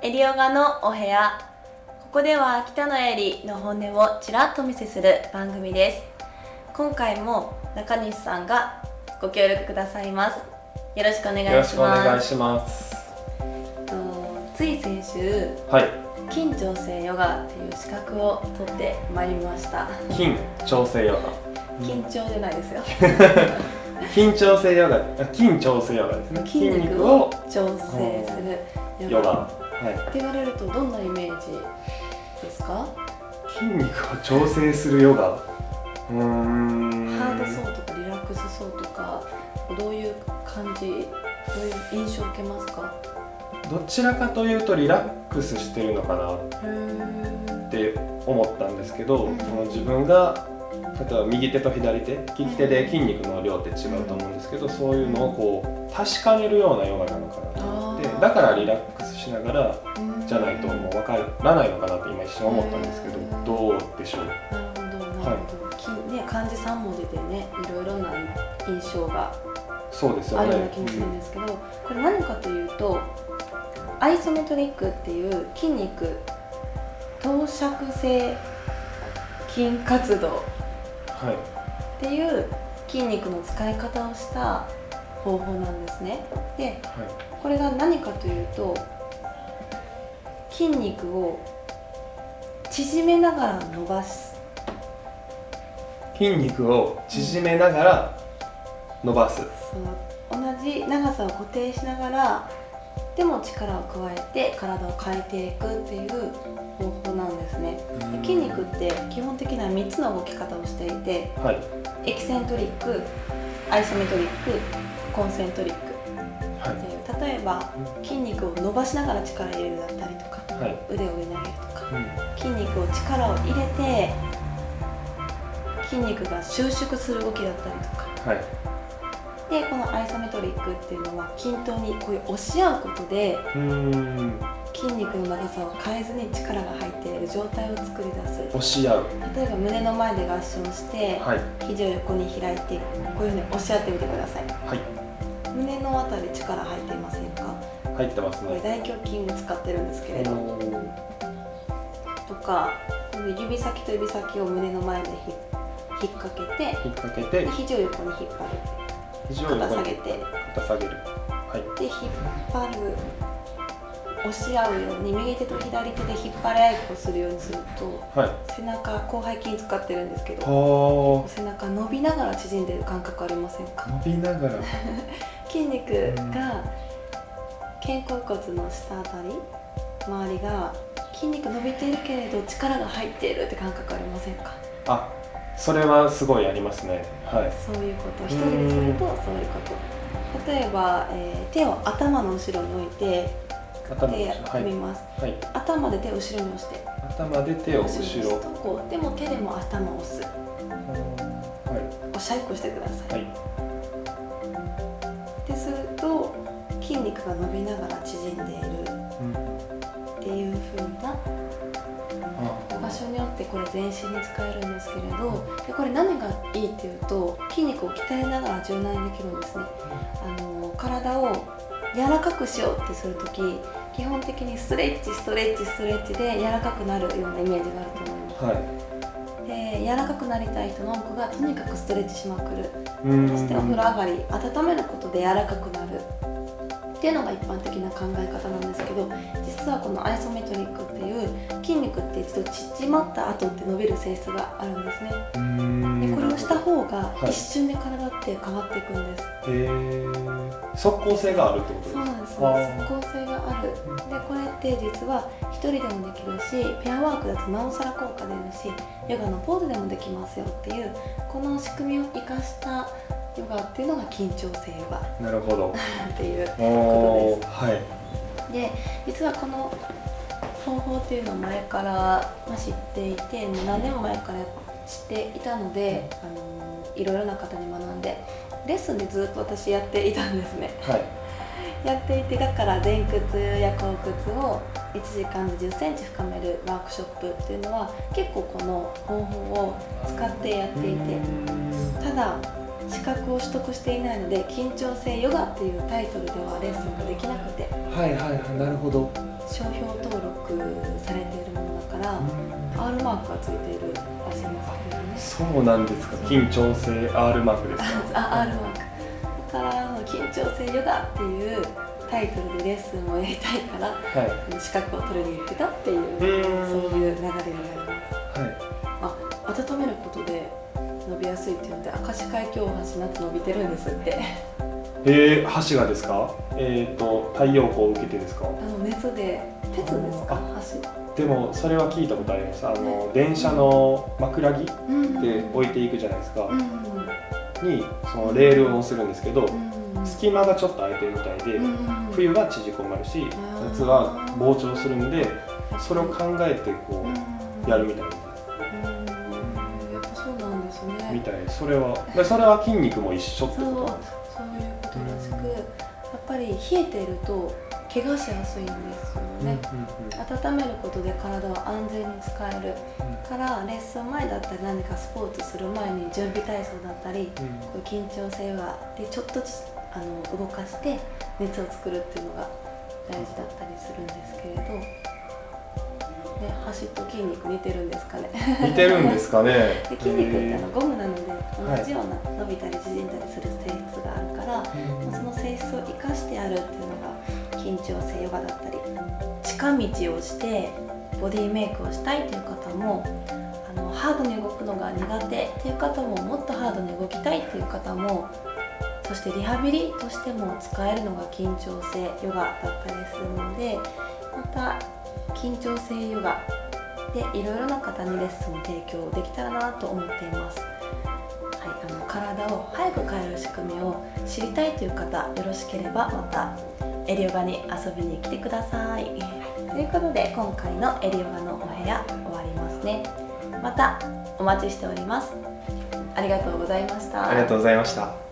エリオガのお部屋。ここでは北野エリの本音をちらっとお見せする番組です。今回も中西さんがご協力くださいます。よろしくお願いしよろますしくお願いします。とつい先週はい、緊張性ヨガっていう資格を取ってまいりました。筋調整ヨガ。緊張じゃないですよ。筋調整ヨガ、あ筋調整ヨガですね。筋肉を調整するヨガ。はって言われるとどんなイメージですか？い。筋肉を調整するヨガ？うーん。ハードそうとかリラックスそうとかどういう感じ？どういう印象を受けますか？どちらかというとリラックスしてるのかなって思ったんですけど、うん自分が例えば右手と左手利き手で筋肉の量って違うと思うんですけど、そういうのをこう確かめるようなヨガなのかなと思ってだからリラックスしながらうんじゃないともう分からないのかなって今一瞬思ったんですけど、うん。どうでしょう？なるほどなるほど、きね漢字3文字でねいろいろな印象がそうですよね。あるような気もするんですけど、これ何かというとアイソメトリックっていう筋肉投射性筋活動はいっていう筋肉の使い方をした方法なんですね。ではい。これが何かというと筋肉を縮めながら伸ばす。筋肉を縮めながら伸ばす。同じ長さを固定しながらでも力を加えて体を変えていくっていう方筋肉って基本的には3つの動き方をしていてはい。エキセントリックアイソメトリックコンセントリック。はい。う例えば筋肉を伸ばしながら力を入れるだったりとかいはい、腕を上に上げるとかうん。筋肉を力を入れて筋肉が収縮する動きだったりとか。はい。でこのアイソメトリックっていうのは均等にこういう押し合うことで筋肉の長さを変えずに力が入っている状態を作り出す。押し合う。例えば胸の前で合掌してはい。肘を横に開いてこういうふうに押し合ってみてください。はい。胸のあたり力入っていませんか？入ってますこれね大胸筋を使ってるんですけれど。とかこの指先と指先を胸の前でひ引っ掛けて引っ掛けて。で肘を横に引っ張る。肘を横に肩下げて。肩下げる。はい。で引っ張る押し合うように右手と左手で引っ張り合いっこするようにするとはい。背中広背筋使ってるんですけどは背中伸びながら縮んでる感覚ありませんか？あ伸びながら。筋肉が肩甲骨の下あたり周りが筋肉伸びているけれど力が入っているって感覚ありませんか？あそれはすごいありますね。はい。そういうこと一人でするとそういうこと。例えば、えー手を頭の後ろに置いて頭の後ろはいってみます、はい。頭で手を後ろに押して。頭で手を後ろ。に押すとこうでも手でも頭を押す。はおしゃいっこしてください、いはい。ってすると筋肉が伸びながら縮んでいる。うん。っていう風なあ。場所によってこれ全身に使えるんですけれどでこれ何がいいっていうと筋肉を鍛えながら柔軟にできるんですね。あの体を柔らかくしようってする時基本的にストレッチストレッチストレッチで柔らかくなるようなイメージがあると思います。はい。で柔らかくなりたい人の多くがとにかくストレッチしまくる。そしてお風呂上がり温めることで柔らかくなるっていうのが一般的な考え方なんですけど実はこのアイソメトリックっていう筋肉って一度縮まった後って伸びる性質があるんですね。でこれをした方がはい。一瞬で体って変わっていくんです、へえ即効性があるってことですか？そうなんです。即効性がある。でこれって実は一人でもできるしペアワークだとなおさら効果出るしヨガのポーズでもできますよっていうこの仕組みを生かしたヨガっていうのが緊張性ヨガなるほど。っていうおーはい。で実はこの方法っていうのを前からまあ知っていて何年も前から知っていたので、あのいろいろな方に学んでレッスンでずっと私やっていたんですね。はい。やっていてだから前屈や後屈を1時間で1 0センチ深めるワークショップっていうのは結構この方法を使ってやっていてただ資格を取得していないので緊張性ヨガっていうタイトルではレッスンができなくてはいはいはいなるほど。商標登録されているものだから R マークがついているらしいんですけれどね。そうなんですか。緊張性 R マークですか。あ R マーク。だから緊張性ヨガっていうタイトルでレッスンをやりたいからはい。資格を取りに行ってたっていうそういう流れになります。はい。あ温めることで伸びやすいっていうので明石海峡大橋夏伸びてるんですって。えー、箸がですか？えっ、と太陽光を受けてですか？あの熱で鉄ですか？あ橋。でもそれは聞いたことあります。あの電車の枕木うんで置いていくじゃないですか、うんにそのレールを押せるんですけど、うん隙間がちょっと空いてるみたいで、うん冬は縮こまるし夏は膨張するんでそれを考えてこうやるみたいな、みたいそれは。でそれは筋肉も一緒ってことなんですか？そういうことらしくやっぱり冷えていると怪我しやすいんですよね、温めることで体を安全に使える。からレッスン前だったり何かスポーツする前に準備体操だったりこう緊張性がでちょっとあの動かして熱を作るっていうのが大事だったりするんですけれど、ね、走と筋肉似てるんですかね。似てるんですかね。で筋肉ってあのへゴム同じような伸びたり縮んだりする性質があるから、ーその性質を生かしてやるっていうのが緊張性ヨガだったり近道をしてボディメイクをしたいという方もあのハードに動くのが苦手っていう方ももっとハードに動きたいっていう方もそしてリハビリとしても使えるのが緊張性ヨガだったりするのでまた緊張性ヨガでいろいろな方にレッスンを提供できたらなと思っています。体を早く変える仕組みを知りたいという方よろしければまたエリオガに遊びに来てください。ということで今回のエリオガのお部屋終わりますね。またお待ちしております。ありがとうございました。ありがとうございました